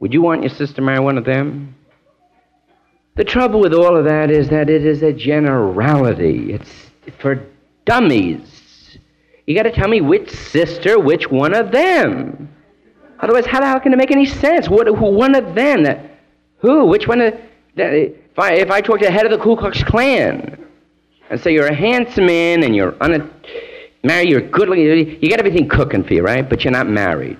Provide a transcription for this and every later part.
Would you want your sister to marry one of them? The trouble with all of that is that it is a generality. It's for dummies. You got to tell me which sister, which one of them. Otherwise, how the hell can it make any sense? What, who, one of them? That, who? Which one of? That, if I if I talk to the head of the Ku Klux Klan and say you're a handsome man and you're un, married, you're good looking, you got everything cooking for you, right? But you're not married.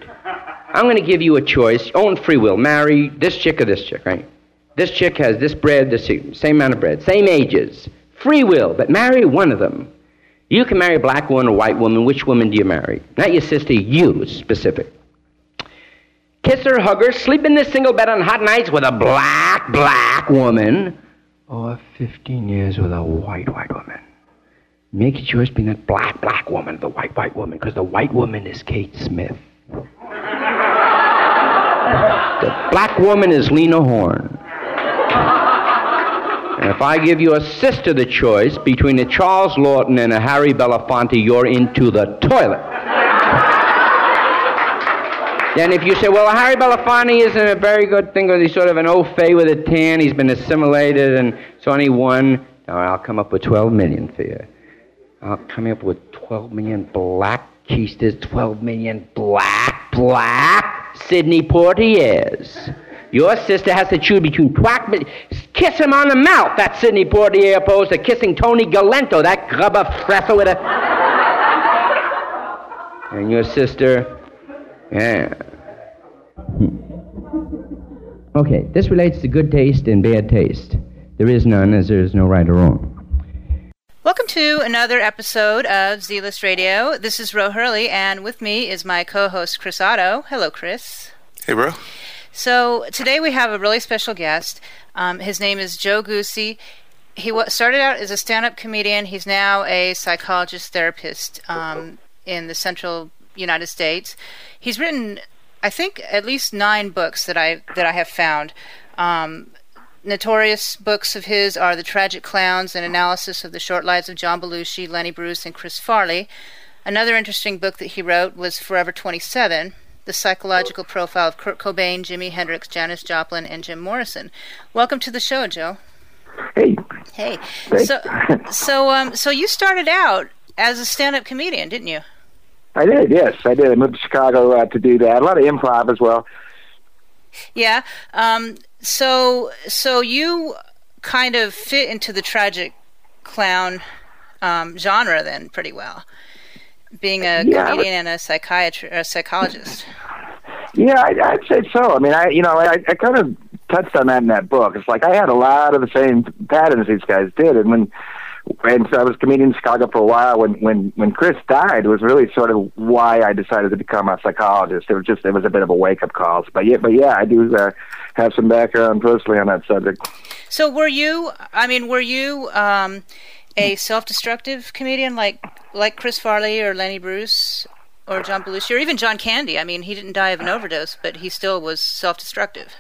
I'm going to give you a choice, own free will, marry this chick or this chick, right? This chick has this bread, this same amount of bread, same ages, free will, but marry one of them. You can marry a black woman or white woman. Which woman do you marry? Not your sister, you specific. Kiss her, hug her, sleep in this single bed on hot nights with a black, black woman, or 15 years with a white, white woman. Make it yours being that black, black woman, the white, white woman, because the white woman is Kate Smith. The black woman is Lena Horne. And if I give you a sister the choice between a Charles Laughton and a Harry Belafonte, you're into the toilet. then if you say, well, Harry Belafonte isn't a very good thing because he's sort of an au fait with a tan, he's been assimilated, and so only one, I'll come up with 12 million for you. I'll come up with 12 million black keisters, 12 million black, black Sidney Poitiers. Your sister has to choose between twack, kiss him on the mouth, that Sidney Poitier, opposed to kissing Tony Galento, that grubber fresser with a. and your sister, yeah. Hmm. Okay, this relates to good taste and bad taste. There is none, as there is no right or wrong. Welcome to another episode of Z List Radio. This is Ro Hurley, and with me is my co host, Chris Otto. Hello, Chris. Hey, bro. So today we have a really special guest. Um, his name is Joe Guse. He w- started out as a stand-up comedian. He's now a psychologist therapist um, in the central United States. He's written, I think, at least nine books that I that I have found. Um, notorious books of his are The Tragic Clowns, an analysis of the short lives of John Belushi, Lenny Bruce, and Chris Farley. Another interesting book that he wrote was Forever 27 the psychological profile of Kurt Cobain, Jimi Hendrix, Janis Joplin, and Jim Morrison. Welcome to the show, Joe. Hey. Hey. So, so, um, so you started out as a stand-up comedian, didn't you? I did. Yes, I did. I moved to Chicago uh, to do that. A lot of improv as well. Yeah. Um, so, so you kind of fit into the tragic clown um, genre then pretty well being a yeah, comedian and a psychiatrist, a psychologist. Yeah, I, would say so. I mean, I you know, I, I kind of touched on that in that book. It's like I had a lot of the same patterns these guys did, and when and so I was comedian in Chicago for a while. When when when Chris died, it was really sort of why I decided to become a psychologist. It was just it was a bit of a wake up call. But yeah, but yeah, I do uh, have some background personally on that subject. So were you? I mean, were you? Um, a self-destructive comedian like like Chris Farley or Lenny Bruce or John Belushi or even John Candy. I mean, he didn't die of an overdose, but he still was self-destructive.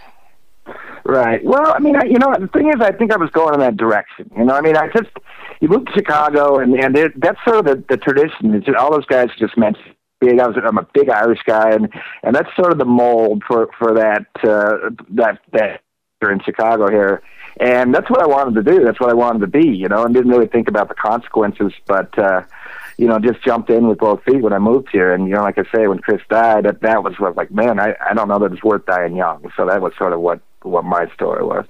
Right. Well, I mean, I, you know, the thing is, I think I was going in that direction. You know, I mean, I just you moved to Chicago, and and that's sort of the, the tradition. It's, all those guys just meant big. I was I'm a big Irish guy, and and that's sort of the mold for for that uh, that that in Chicago here and that's what I wanted to do. That's what I wanted to be, you know, and didn't really think about the consequences, but uh, you know, just jumped in with both feet when I moved here. And you know, like I say, when Chris died, that that was what like, man, I I don't know that it's worth dying young. So that was sort of what what my story was.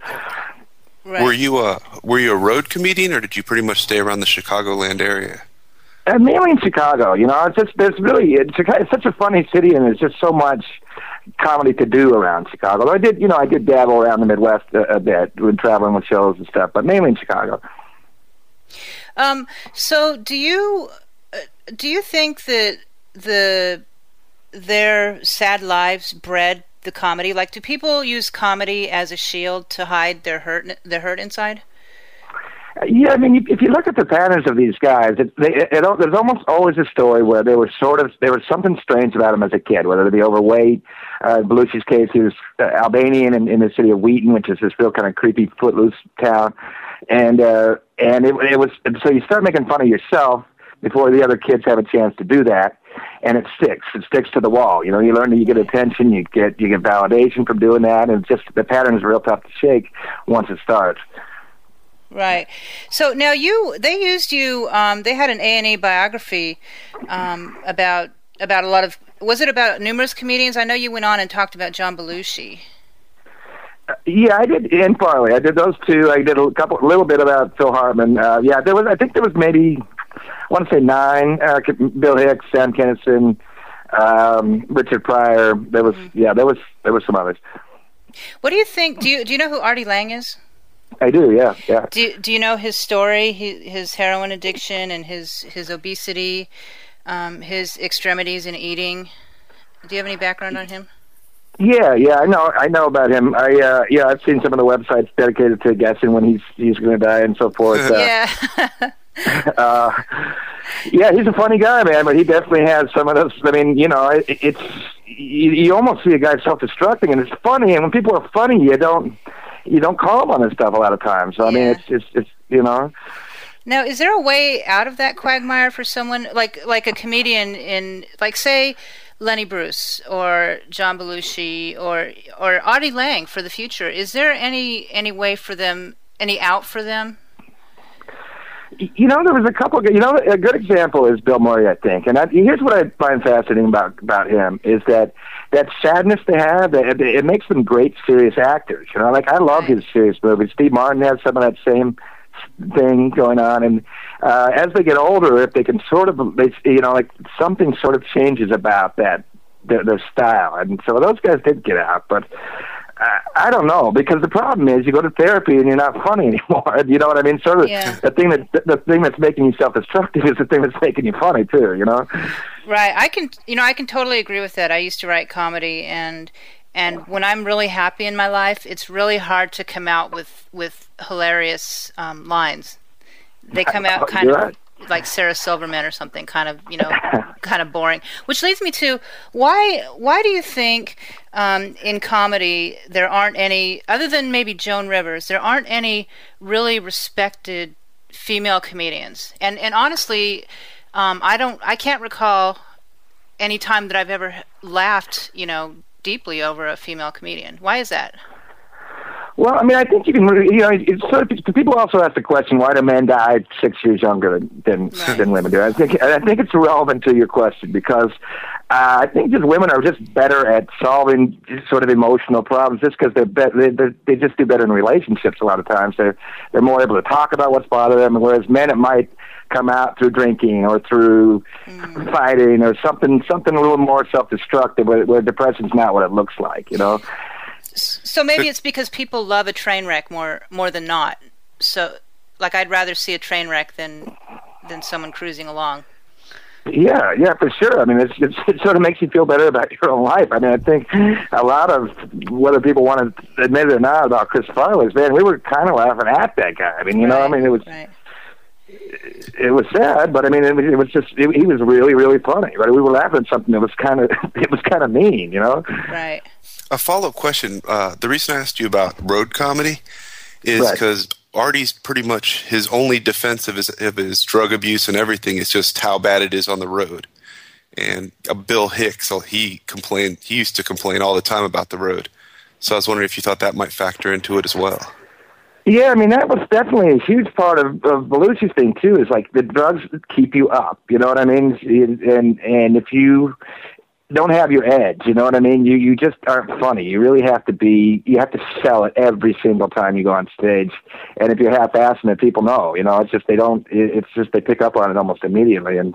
Right. Were you a were you a road comedian, or did you pretty much stay around the Chicagoland area? And uh, mainly in Chicago, you know, it's just there's really it's, it's such a funny city, and there's just so much comedy to do around Chicago. I did, you know, I did dabble around the Midwest a, a bit when traveling with shows and stuff, but mainly in Chicago. Um, so do you uh, do you think that the their sad lives bred the comedy? Like, do people use comedy as a shield to hide their hurt their hurt inside? Yeah, I mean, if you look at the patterns of these guys, it, they, it, it, there's almost always a story where there was sort of there was something strange about him as a kid, whether it be overweight. Uh, Belushi's case, he was uh, Albanian in, in the city of Wheaton, which is this real kind of creepy, footloose town, and uh, and it, it was so you start making fun of yourself before the other kids have a chance to do that. And it sticks. It sticks to the wall. You know, you learn that you get attention, you get you get validation from doing that, and it's just the pattern is real tough to shake once it starts. Right. So now you, they used you. Um, they had an A and E biography um, about about a lot of. Was it about numerous comedians? I know you went on and talked about John Belushi. Uh, yeah, I did in Farley. I did those two. I did a couple, a little bit about Phil Hartman. Uh, yeah, there was. I think there was maybe. I want to say nine. Uh, Bill Hicks, Sam Kinison, um, Richard Pryor. There was. Mm-hmm. Yeah, there was. There was some others. What do you think? Do you do you know who Artie Lange is? I do, yeah, yeah. Do you, Do you know his story? his heroin addiction and his his obesity, um, his extremities in eating. Do you have any background on him? Yeah, yeah, I know. I know about him. I uh, yeah, I've seen some of the websites dedicated to guessing when he's he's going to die and so forth. Uh, yeah. uh, yeah, he's a funny guy, man. But he definitely has some of those. I mean, you know, it, it's you, you almost see a guy self-destructing, and it's funny. And when people are funny, you don't you don't call them on this stuff a lot of times. So I mean, it's it's it's you know. Now, is there a way out of that quagmire for someone like like a comedian in like say Lenny Bruce or John Belushi or or Artie Lange for the future? Is there any any way for them any out for them? You know, there was a couple. Of, you know, a good example is Bill Murray, I think. And I, here's what I find fascinating about about him is that that sadness they have, it, it makes them great serious actors. You know, like I love his serious movies. Steve Martin has some of that same thing going on, and uh, as they get older, if they can sort of, they, you know, like something sort of changes about that their, their style, and so those guys did get out, but I don't know because the problem is you go to therapy and you're not funny anymore. You know what I mean? Of yeah. the thing that the thing that's making you self-destructive is the thing that's making you funny too. You know? Right. I can. You know, I can totally agree with that. I used to write comedy, and and when I'm really happy in my life, it's really hard to come out with with hilarious um, lines. They come out kind of. Like Sarah Silverman or something, kind of you know, kind of boring. Which leads me to why why do you think um, in comedy there aren't any other than maybe Joan Rivers there aren't any really respected female comedians? And and honestly, um, I don't I can't recall any time that I've ever laughed you know deeply over a female comedian. Why is that? Well, I mean, I think you can. You know, it's sort of, people also ask the question: Why do men die six years younger than than, right. than women do? I think I think it's relevant to your question because uh, I think just women are just better at solving sort of emotional problems just because they're, be- they they they just do better in relationships. A lot of times, they're they're more able to talk about what's bothering them, whereas men it might come out through drinking or through mm. fighting or something something a little more self-destructive where, where depression's not what it looks like you know so maybe it's because people love a train wreck more more than not. So, like, I'd rather see a train wreck than than someone cruising along. Yeah, yeah, for sure. I mean, it's, it's, it sort of makes you feel better about your own life. I mean, I think a lot of whether people want to admit it or not about Chris Farley's man, we were kind of laughing at that guy. I mean, you right, know, I mean, it was. Right. It was sad, but I mean, it, it was just it, he was really, really funny. Right, we were laughing at something that was kind of it was kind of mean, you know. Right a follow up question. Uh, the reason I asked you about road comedy is because right. Artie's pretty much his only defense of his of his drug abuse and everything is just how bad it is on the road. And uh, Bill Hicks, he complained. He used to complain all the time about the road. So I was wondering if you thought that might factor into it as well. Yeah, I mean that was definitely a huge part of, of Belushi's thing too. Is like the drugs keep you up. You know what I mean? And and if you don't have your edge. You know what I mean? You you just aren't funny. You really have to be. You have to sell it every single time you go on stage. And if you're half-assing it, people know. You know, it's just they don't. It's just they pick up on it almost immediately. And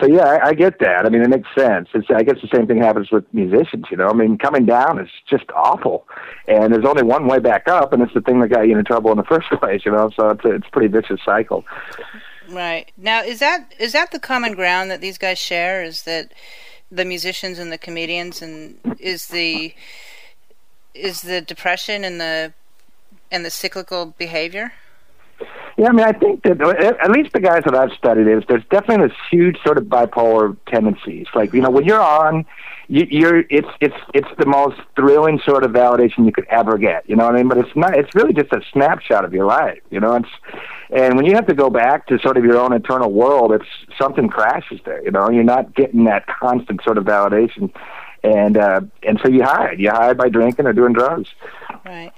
so yeah, I, I get that. I mean, it makes sense. It's I guess the same thing happens with musicians. You know, I mean, coming down is just awful. And there's only one way back up, and it's the thing that got you into trouble in the first place. You know, so it's a, it's a pretty vicious cycle. Right now, is that is that the common ground that these guys share? Is that the musicians and the comedians and is the is the depression and the and the cyclical behavior Yeah, I mean, I think that at least the guys that I've studied is there's definitely this huge sort of bipolar tendencies. Like you know, when you're on, you, you're it's it's it's the most thrilling sort of validation you could ever get. You know what I mean? But it's not. It's really just a snapshot of your life. You know, it's and when you have to go back to sort of your own internal world, it's something crashes there. You know, you're not getting that constant sort of validation, and uh, and so you hide. You hide by drinking or doing drugs. Right.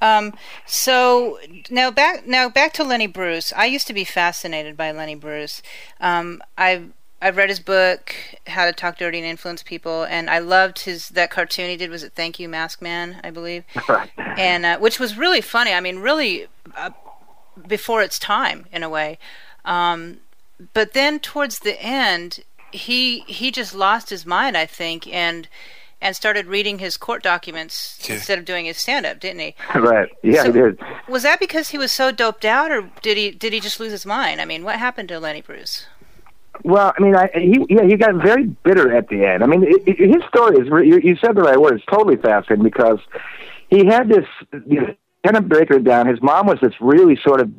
Um, so now back now back to Lenny Bruce. I used to be fascinated by Lenny Bruce. Um, I've I've read his book, How to Talk Dirty and Influence People, and I loved his that cartoon he did. Was it Thank You, Mask Man? I believe, right. and uh, which was really funny. I mean, really uh, before its time in a way. Um, but then towards the end, he he just lost his mind, I think, and and started reading his court documents yeah. instead of doing his stand up, didn't he? Right. Yeah, so, he did. Was that because he was so doped out or did he did he just lose his mind? I mean, what happened to Lenny Bruce? Well, I mean, I, he yeah, he got very bitter at the end. I mean, it, it, his story is you, you said the right word. It's totally fascinating because he had this you know, kind of break her down. His mom was this really sort of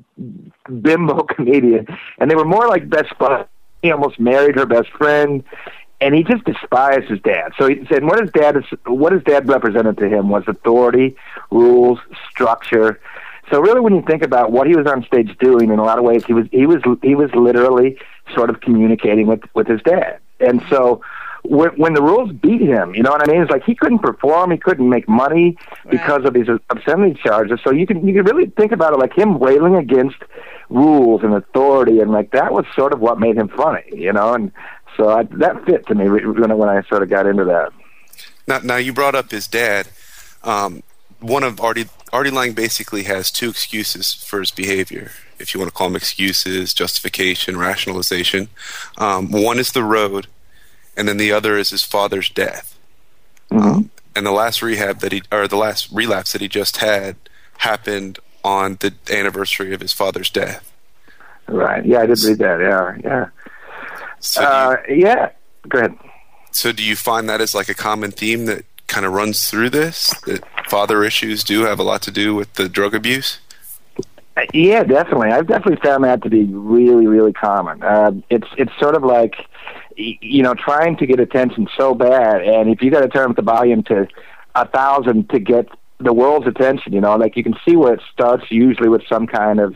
bimbo comedian, and they were more like best buds. He almost married her best friend, and he just despised his dad. So he said, "What his dad is, what his dad represented to him was authority, rules, structure." So really, when you think about what he was on stage doing, in a lot of ways, he was he was he was literally sort of communicating with with his dad. And so when, when the rules beat him, you know what I mean? It's like he couldn't perform, he couldn't make money right. because of these obscenity charges. So you can you can really think about it like him wailing against rules and authority, and like that was sort of what made him funny, you know. And so I, that fit to me when when I sort of got into that. Now, now you brought up his dad. Um, one of Artie Artie Lange basically has two excuses for his behavior, if you want to call them excuses, justification, rationalization. Um, one is the road, and then the other is his father's death. Mm-hmm. Um, and the last rehab that he, or the last relapse that he just had, happened on the anniversary of his father's death. Right. Yeah, I did read that. Yeah. Yeah. So uh, you, yeah. Go ahead. So, do you find that as like a common theme that kind of runs through this? That father issues do have a lot to do with the drug abuse. Uh, yeah, definitely. I've definitely found that to be really, really common. Uh, it's it's sort of like you know trying to get attention so bad, and if you got to turn up the volume to a thousand to get the world's attention, you know, like you can see where it starts usually with some kind of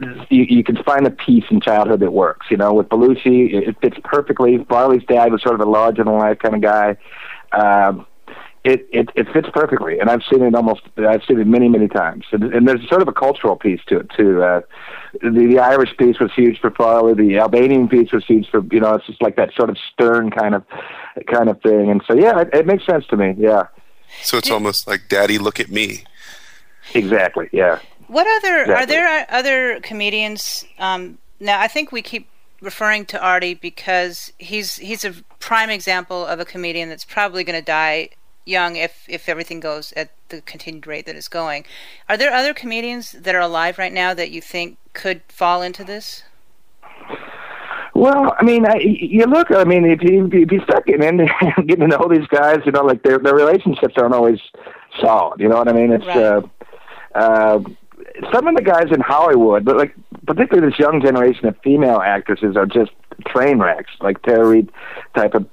you, you can find a piece in childhood that works. You know, with Belushi, it fits perfectly. Farley's dad was sort of a larger than life kind of guy. Um, it, it it fits perfectly, and I've seen it almost. I've seen it many many times, and, and there's sort of a cultural piece to it too. Uh, the the Irish piece was huge for Farley. The Albanian piece was huge for you know. It's just like that sort of stern kind of kind of thing, and so yeah, it, it makes sense to me. Yeah. So it's almost like Daddy, look at me. Exactly. Yeah. What other exactly. are there other comedians? Um, now I think we keep referring to Artie because he's he's a prime example of a comedian that's probably going to die young if if everything goes at the continued rate that it's going. Are there other comedians that are alive right now that you think could fall into this? Well, I mean, I, you look. I mean, if you if you start getting into getting to know these guys, you know, like their their relationships aren't always solid. You know what I mean? It's right. uh, uh, some of the guys in Hollywood, but like particularly this young generation of female actresses are just train wrecks, like Tara Reid type of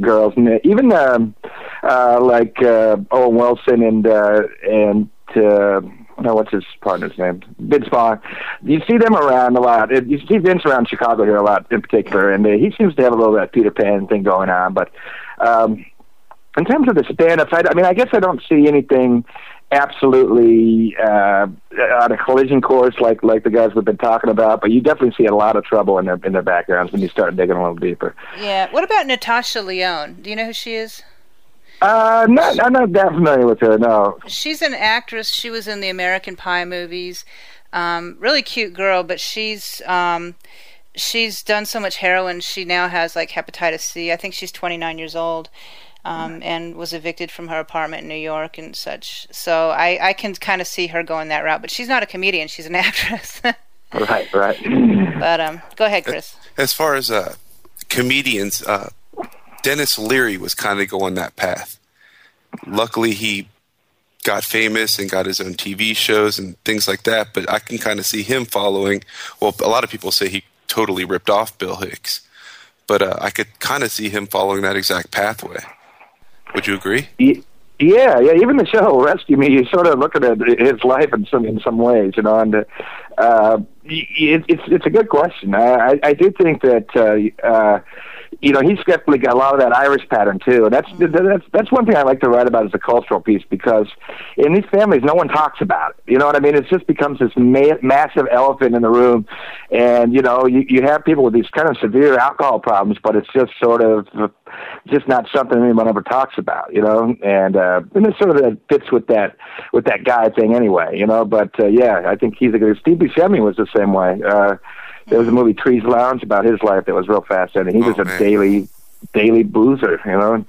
girls, and even um, uh, like uh, Owen Wilson and uh, and uh, no, what's his partner's name? Vince Vaughn. You see them around a lot. You see Vince around Chicago here a lot, in particular, and uh, he seems to have a little bit of Peter Pan thing going on. But um, in terms of the stand-ups, I, I mean, I guess I don't see anything absolutely uh, on a collision course like like the guys we've been talking about, but you definitely see a lot of trouble in their in their backgrounds when you start digging a little deeper. Yeah. What about Natasha Lyonne? Do you know who she is? Uh, not, I'm not that familiar with her. No. She's an actress. She was in the American Pie movies. Um, really cute girl, but she's um, she's done so much heroin. She now has like hepatitis C. I think she's 29 years old um, and was evicted from her apartment in New York and such. So I, I can kind of see her going that route, but she's not a comedian; she's an actress. right, right. But um, go ahead, Chris. As far as uh, comedians, uh, Denis Leary was kind of going that path. Luckily, he got famous and got his own TV shows and things like that. But I can kind of see him following. Well, a lot of people say he totally ripped off Bill Hicks, but uh, I could kind of see him following that exact pathway. Would you agree? Yeah, yeah. Even the show Rescue Me, you sort of look at his life in some in some ways, you know, and uh, it, it's it's a good question. I I do think that uh, uh, you know, he's definitely got a lot of that Irish pattern too. And that's mm-hmm. that's that's one thing I like to write about as a cultural piece because in these families, no one talks about it. You know what I mean? It just becomes this ma- massive elephant in the room, and you know, you you have people with these kind of severe alcohol problems, but it's just sort of just not something anyone ever talks about. You know, and uh, and it sort of fits with that with that guy thing anyway. You know, but uh, yeah, I think he's a good. Steve Buscemi was the same way. Uh, there was a movie Trees Lounge about his life that was real fascinating. He oh, was a man. daily daily boozer, you know.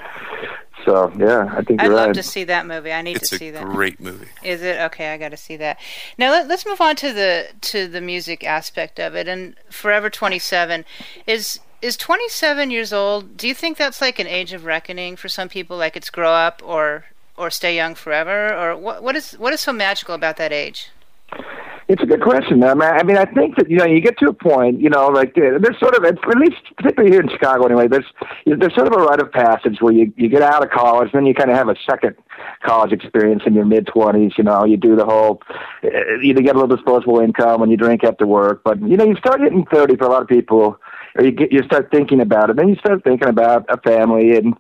So yeah, I think I'd love right. to see that movie. I need it's to see that. Great movie. Is it okay? I got to see that. Now let, us move on to the to the music aspect of it. And Forever Twenty Seven is is 27 years old. Do you think that's like an age of reckoning for some people? Like it's grow up or or stay young forever, or what? What is what is so magical about that age? It's a good question. I mean, I mean, I think that you know, you get to a point, you know, like there's sort of, at least particularly here in Chicago, anyway. There's there's sort of a rite of passage where you you get out of college, then you kind of have a second college experience in your mid twenties. You know, you do the whole, you get a little disposable income when you drink after work, but you know, you start hitting thirty for a lot of people or you get you start thinking about it. Then you start thinking about a family and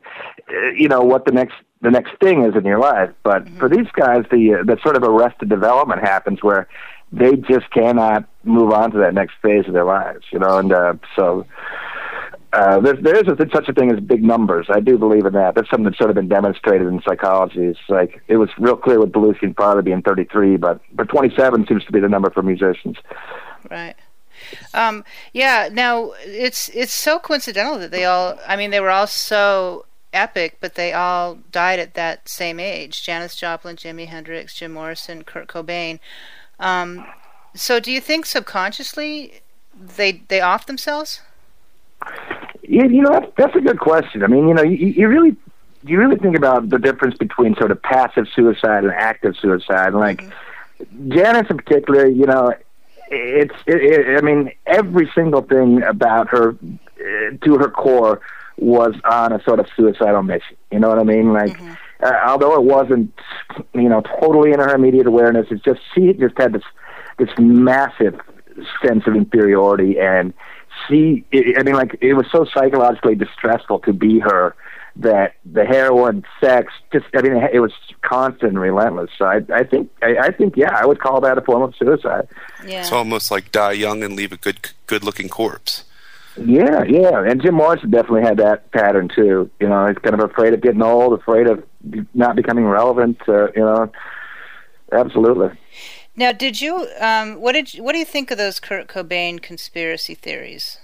uh, you know what the next the next thing is in your life. But mm-hmm. for these guys, the uh, the sort of arrested development happens where they just cannot move on to that next phase of their lives, you know, and uh, so. Uh, there, there is a, such a thing as big numbers. I do believe in that. That's something that's sort of been demonstrated in psychology. It's like it was real clear with Belushi and Farley being 33, but but 27 seems to be the number for musicians. Right. Um, yeah. Now it's it's so coincidental that they all. I mean, they were all so epic, but they all died at that same age. Janis Joplin, Jimi Hendrix, Jim Morrison, Kurt Cobain. Um, so, do you think subconsciously they they off themselves? Yeah, you know that's, that's a good question. I mean, you know, you, you really you really think about the difference between sort of passive suicide and active suicide. Like mm-hmm. Janis in particular, you know, it's it, it, I mean, every single thing about her uh, to her core was on a sort of suicidal mission. You know what I mean? Like. Mm-hmm uh, although it wasn't, you know, totally in her immediate awareness, it's just she just had this this massive sense of inferiority, and she, it, I mean, like it was so psychologically distressful to be her that the heroin, sex, just I mean, it was constant and relentless. So I, I think, I, I think, yeah, I would call that a form of suicide. Yeah. It's almost like die young and leave a good, good-looking corpse. Yeah, yeah, and Jim Morrison definitely had that pattern too. You know, he's kind of afraid of getting old, afraid of not becoming relevant. Uh, you know, absolutely. Now, did you? Um, what did? You, what do you think of those Kurt Cobain conspiracy theories?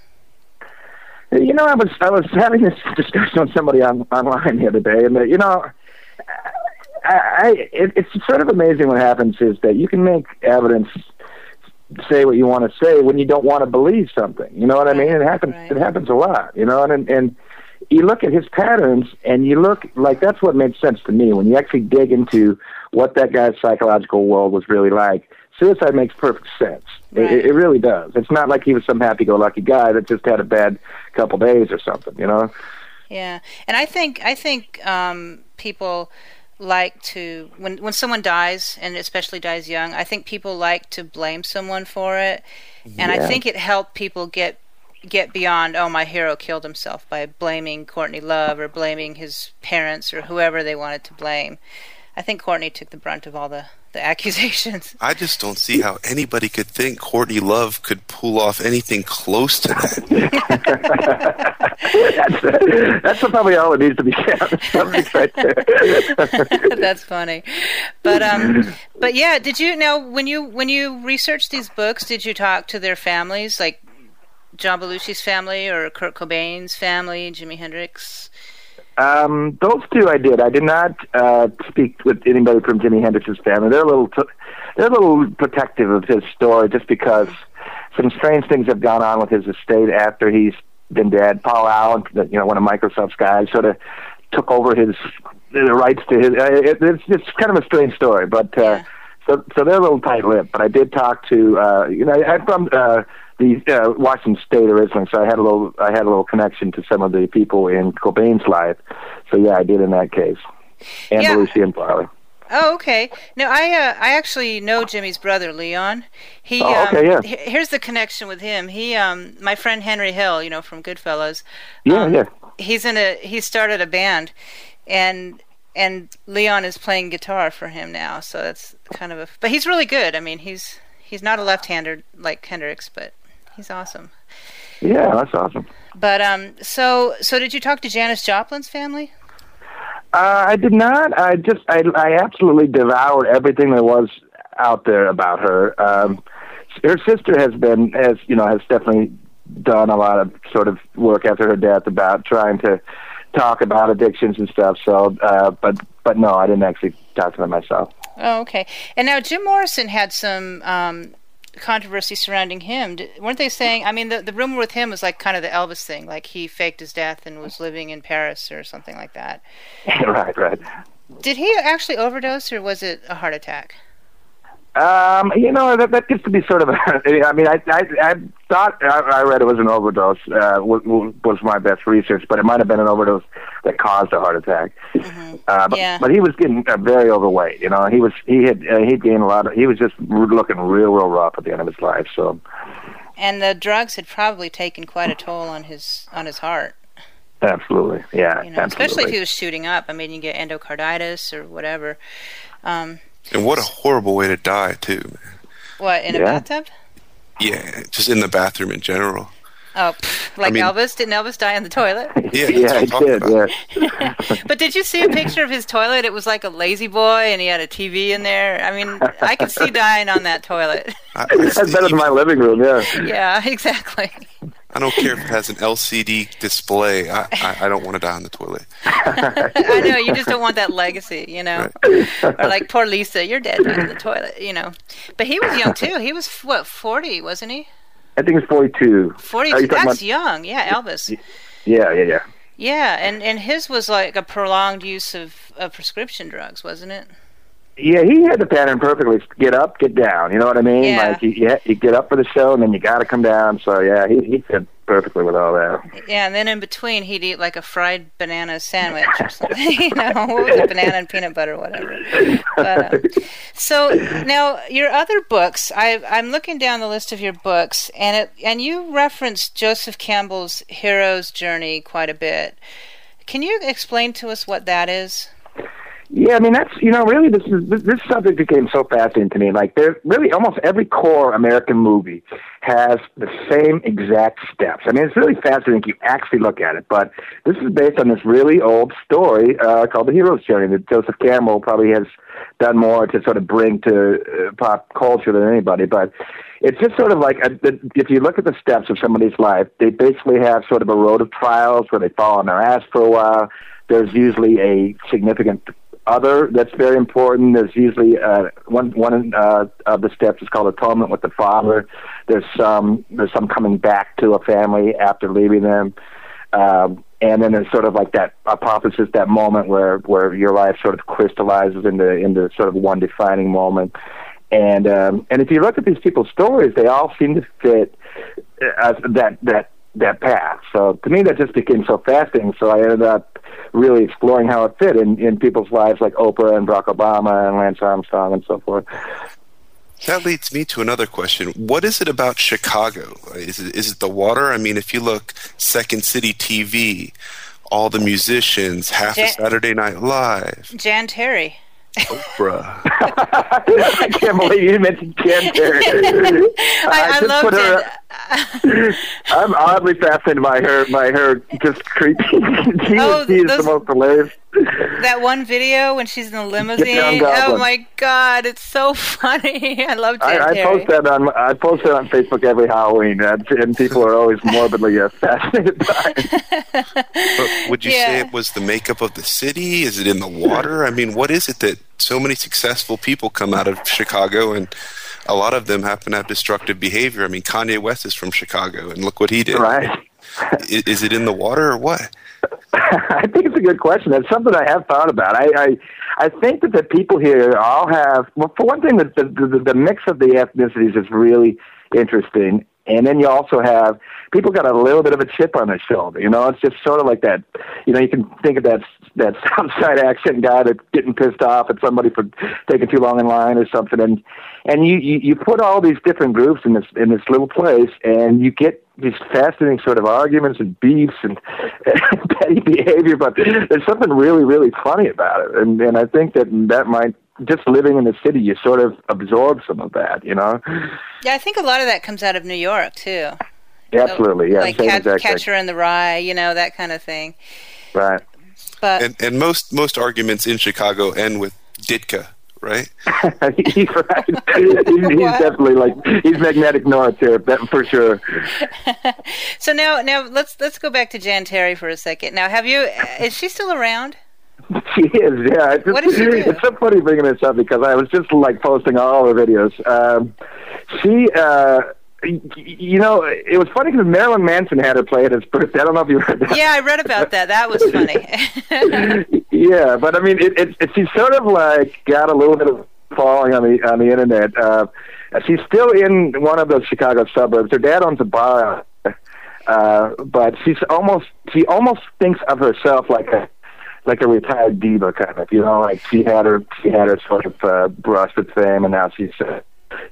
You know, I was I was having this discussion with somebody on online the other day, and you know, I, I it, it's sort of amazing what happens is that you can make evidence say what you want to say when you don't want to believe something. You know what I mean? It happens. Right. It happens a lot. You know, and and you look at his patterns and you look like that's what made sense to me when you actually dig into what that guy's psychological world was really like. Suicide makes perfect sense. Right. It, it really does. It's not like he was some happy-go-lucky guy that just had a bad couple days or something. You know? Yeah, and I think I think um, people like to when when someone dies and especially dies young i think people like to blame someone for it and yeah. i think it helped people get get beyond oh my hero killed himself by blaming courtney love or blaming his parents or whoever they wanted to blame i think courtney took the brunt of all the the accusations. I just don't see how anybody could think Courtney Love could pull off anything close to that. that's, that's probably all it needs to be said. right that's funny, but um, but yeah. Did you now when you when you researched these books? Did you talk to their families, like John Belushi's family or Kurt Cobain's family, Jimi Hendrix? Um, those two I did. I did not uh, speak with anybody from Jimi Hendrix's family. They're a little t- they're a little protective of his story just because some strange things have gone on with his estate after he's been dead. Paul Allen, you know, one of Microsoft's guys, sort of took over his the rights to his. Uh, it, it's it's kind of a strange story, but uh, Yeah. so so they're a little tight-lipped. But I did talk to uh, you know I'm from uh, the uh, Washington State originally, so I had a little I had a little connection to some of the people in Cobain's life. So yeah, I did in that case, and Yeah. Belushi and Farley. Oh, okay. No, I uh, I actually know Jimi's brother Leon. He Oh, um, okay, yeah. he- here's the connection with him. He um my friend Henry Hill, you know from Goodfellas. Yeah, um, yeah. He's in a he started a band, and and Leon is playing guitar for him now. So that's kind of a but he's really good. I mean he's he's not a left-hander like Hendrix, but he's awesome. Yeah, that's awesome. But um so so did you talk to Janis Joplin's family? Uh, I did not. I just I I absolutely devoured everything there was out there about her. Um, her sister has been has you know has definitely done a lot of sort of work after her death about trying to talk about addictions and stuff. So, uh, but but no, I didn't actually talk to them myself. Oh, okay. And now Jim Morrison had some um, controversy surrounding him. D weren't they saying? I mean, the the rumor with him was like kind of the Elvis thing, like he faked his death and was living in Paris or something like that. right, right. Did he actually overdose or was it a heart attack? Um, you know that that gets to be sort of. I mean, I I, I thought I, I read it was an overdose. Uh, was, was my best research, but it might have been an overdose that caused a heart attack. Uh, but, Yeah. but he was getting uh, very overweight. You know, he was he had uh, he'd gained a lot. Of, he was just looking real real rough at the end of his life. So And the drugs had probably taken quite a toll on his on his heart. absolutely, yeah, You know, especially if he was shooting up. I mean, you get endocarditis or whatever. Um, And what a horrible way to die, too. Man. what in a bathtub? Yeah, just in the bathroom in general. Oh, pff, like mean- Elvis? Didn't Elvis die in the toilet? Yeah, yeah, he did. about. Yeah. But did you see a picture of his toilet? It was like a lazy boy, and he had a TV in there. I mean, I could see dying on that toilet. I, That's better than my living room. Yeah. yeah, exactly. I don't care if it has an LCD display. I, I, I don't want to die on the toilet. I know you just don't want that legacy, you know. Or like poor Lisa, you're dead died in the toilet, you know. But he was young too. He was what forty, wasn't he? I think it's forty-two. Forty. Are oh, you talking That's about- young. Yeah, Elvis. Yeah, yeah, yeah. Yeah, and and his was like a prolonged use of, of prescription drugs, wasn't it? Yeah, he had the pattern perfectly. Get up, get down. You know what I mean? Yeah. Like you, you, you get up for the show, and then you got to come down. So yeah, he he fit perfectly with all that. Yeah, and then in between he'd eat like a fried banana sandwich or something. you know, what was it, banana and peanut butter, whatever. But, uh, so now your other books, I, I'm looking down the list of your books, and it and you reference Joseph Campbell's hero's journey quite a bit. Can you explain to us what that is? Yeah, I mean that's you know really this is this, subject became so fascinating to me. Like there really almost every core American movie has the same exact steps. I mean it's really fascinating if you actually look at it. But this is based on this really old story uh, called The Hero's Journey that Joseph Campbell probably has done more to sort of bring to uh, pop culture than anybody. But it's just sort of like a, the, if you look at the steps of somebody's life, they basically have sort of a road of trials where they fall on their ass for a while. There's usually a significant other that's very important. There's usually uh, one one uh, of the steps is called atonement with the father. There's some there's some coming back to a family after leaving them, um, and then there's sort of like that apotheosis, that moment where where your life sort of crystallizes into into sort of one defining moment. And um, and if you look at these people's stories, they all seem to fit uh, that that that path. So to me, that just became so fascinating. So I ended up really exploring how it fit in, in people's lives like Oprah and Barack Obama and Lance Armstrong and so forth. That leads me to another question. What is it about Chicago? Is it, is it the water? I mean, if you look Second City TV, all the musicians, half Ja- of Saturday Night Live, Jan Terri. Oprah. I can't believe you mentioned Jan Terri. I, I, just loved put her- it. I'm oddly fascinated by her by her just creepy. she, Oh, she is the most hilarious. That one video when she's in the limousine. Oh my god, it's so funny. I love Jan I, I post that on I post that on Facebook every Halloween, and, and people are always morbidly uh, fascinated by it. Would you say it was the makeup of the city? Is it in the water? I mean, what is it that so many successful people come out of Chicago and a lot of them happen to have destructive behavior? I mean, Kanye West is from Chicago and look what he did. Right. Is, it in the water or what? I think it's a good question. That's something I have thought about. I I, I think that the people here all have. Well, for one thing, the the, the the mix of the ethnicities is really interesting, and then you also have people got a little bit of a chip on their shoulder. You know, it's just sort of like that. You know, you can think of that that Southside accent guy that's getting pissed off at somebody for taking too long in line or something, and and you you, you put all these different groups in this in this little place, and you get these fascinating sort of arguments and beefs and, and petty behavior, but there's something really, really funny about it. And and I think that that might just living in the city, you sort of absorb some of that, you know. Yeah, I think a lot of that comes out of New York too. Absolutely, yeah. Like Cat, Catcher in the Rye, you know that kind of thing. Right. But and and most most arguments in Chicago end with Ditka, right? he's right. he's, he's definitely like he's magnetic north here, that for sure. so now now let's let's go back to Jan Terri for a second. Now, have you? Is she still around? She is, yeah. It's, what does she do? It's so funny bringing this up because I was just like posting all her videos. Um, she, uh, you know, it was funny because Marilyn Manson had her play at his birthday. I don't know if you read that. Yeah, I read about that. That was funny. yeah, but I mean, it, it, it, she's sort of like got a little bit of following on the on the internet. Uh, she's still in one of those Chicago suburbs. Her dad owns a bar, uh, but she's almost she almost thinks of herself like a like a retired diva kind of. You know, like she had her she had her sort of uh, brush with fame, and now she's. Uh,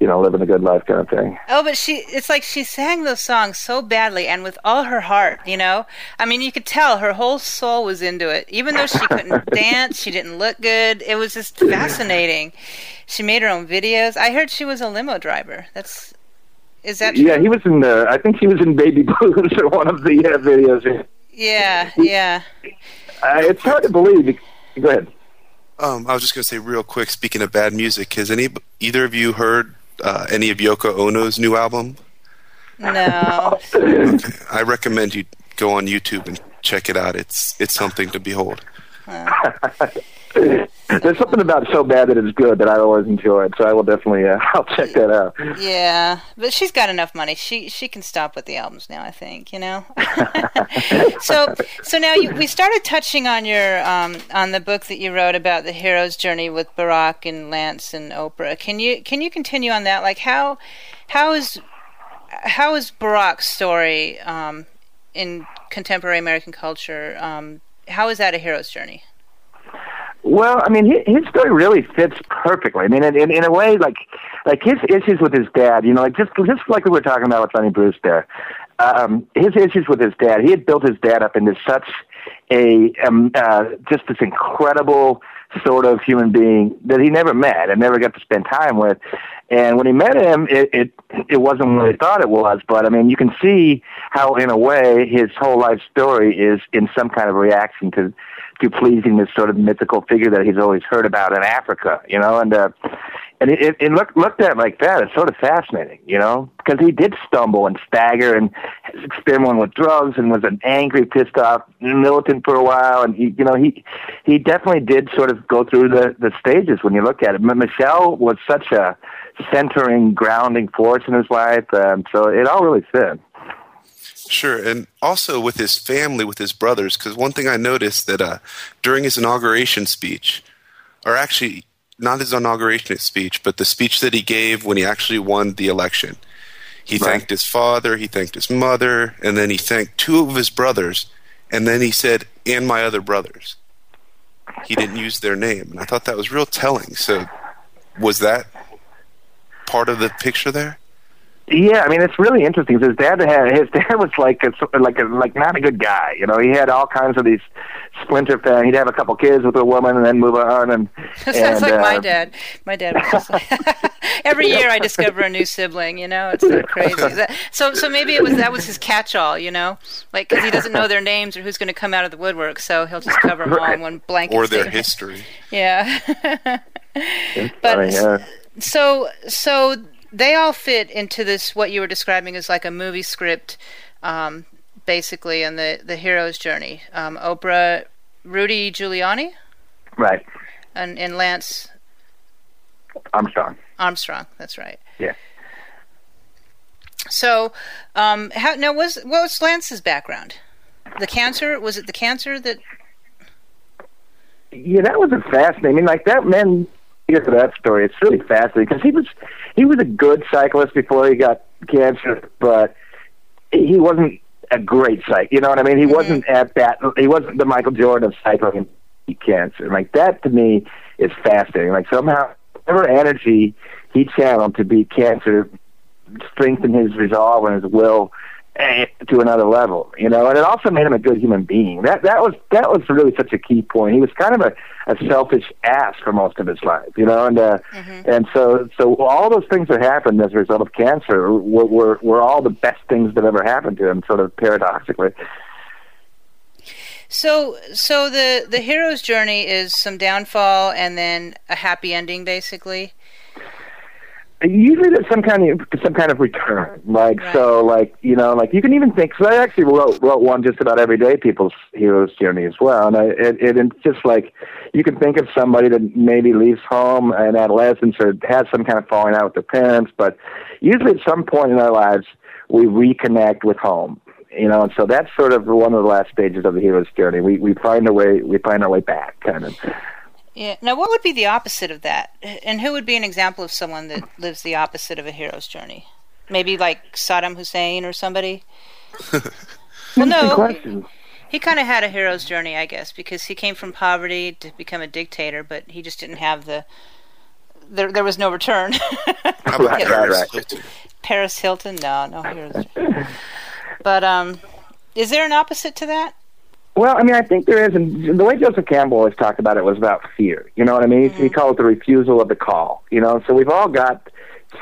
you know, living a good life kind of thing. Oh, but she, it's like she sang those songs so badly and with all her heart, you know? I mean, you could tell her whole soul was into it. Even though she couldn't dance, she didn't look good. It was just fascinating. She made her own videos. I heard she was a limo driver. That's, is that true? Yeah, he was in the, I think he was in Baby Blues or one of the uh, videos. Yeah, yeah. Uh, it's hard to believe. Go ahead. Um, I was just going to say real quick. Speaking of bad music, has any either of you heard uh, any of Yoko Ono's new album? No. okay. I recommend you go on YouTube and check it out. It's it's something to behold. There's something about so bad that it's good that I always enjoy it, so I will definitely uh, I'll check that out. Yeah, but she's got enough money. She she can stop with the albums now. I think you know. so so now you, we started touching on your um, on the book that you wrote about the hero's journey with Barack and Lance and Oprah. Can you can you continue on that? Like how how is how is Barack's story um, in contemporary American culture? Um, how is that a hero's journey? Well, I mean, his his story really fits perfectly. I mean, in, in, in a way, like like his issues with his dad, you know, like just just like we were talking about with Sonny Bruce there. Um, his issues with his dad, he had built his dad up into such a um, uh, just this incredible sort of human being that he never met and never got to spend time with. And when he met him, it it, it wasn't what he thought it was. But I mean, you can see how, in a way, his whole life story is in some kind of reaction to to pleasing this sort of mythical figure that he's always heard about in Africa, you know, and uh, and it, it looked looked at like that. It's sort of fascinating, you know, because he did stumble and stagger and experimenting with drugs and was an angry, pissed off militant for a while, and he, you know, he he definitely did sort of go through the the stages when you look at it. But Michelle was such a centering, grounding force in his life, um, so it all really fit. Sure, and also with his family, with his brothers, because one thing I noticed that uh, during his inauguration speech, or actually not his inauguration speech, but the speech that he gave when he actually won the election, he right. thanked his father, he thanked his mother, and then he thanked two of his brothers, and then he said, "and my other brothers." He didn't use their name, and I thought that was real telling. So, was that part of the picture there? Yeah, I mean it's really interesting. His dad had his dad was like a, like a, like not a good guy. You know, he had all kinds of these splinter things. He'd have a couple kids with a woman and then move on. And sounds like uh, my dad. My dad was just like every year I discover a new sibling. You know, it's so crazy. That, so so maybe it was that was his catch-all. You know, like because he doesn't know their names or who's going to come out of the woodwork, so he'll just cover them all in one blanket. Or their statement. history. Yeah. but funny, yeah. so so they all fit into this what you were describing as like a movie script, um, basically, and the the hero's journey. Um, Oprah, Rudy Giuliani, right, and and Lance Armstrong. Armstrong, that's right. Yeah. So, um, how now was what was Lance's background? the cancer was it the cancer that? Yeah, that was a fascinating. Like that man. Here's that story. It's really fascinating because he was he was a good cyclist before he got cancer, but he wasn't a great cyclist. You know what I mean? He mm-hmm. wasn't at that. He wasn't the Michael Jordan of cycling cancer. Like that to me is fascinating. Like somehow, whatever energy he channeled to beat cancer strengthened his resolve and his will to another level, you know, and it also made him a good human being. That that was that was really such a key point. He was kind of a, a selfish ass for most of his life, you know, and uh, mm-hmm. and so so all those things that happened as a result of cancer were, were were all the best things that ever happened to him, sort of paradoxically. So so the the hero's journey is some downfall and then a happy ending, basically usually there's some kind of some kind of return like right. so like you know like you can even think so i actually wrote wrote one just about everyday people's hero's journey as well and I, it, it it's just like you can think of somebody that maybe leaves home in adolescence or has some kind of falling out with their parents but usually at some point in our lives we reconnect with home you know and so that's sort of one of the last stages of the hero's journey we we find a way we find our way back kind of yeah. Now, what would be the opposite of that? And who would be an example of someone that lives the opposite of a hero's journey? Maybe like Saddam Hussein or somebody? well, no. He, he kind of had a hero's journey, I guess, because he came from poverty to become a dictator, but he just didn't have the. There, there was no return. right, right, right. Paris Hilton? No, no heroes. But um, is there an opposite to that? Well, I mean, I think there is, and the way Joseph Campbell always talked about it was about fear. You know what I mean? Mm-hmm. He called it the refusal of the call. You know, so we've all got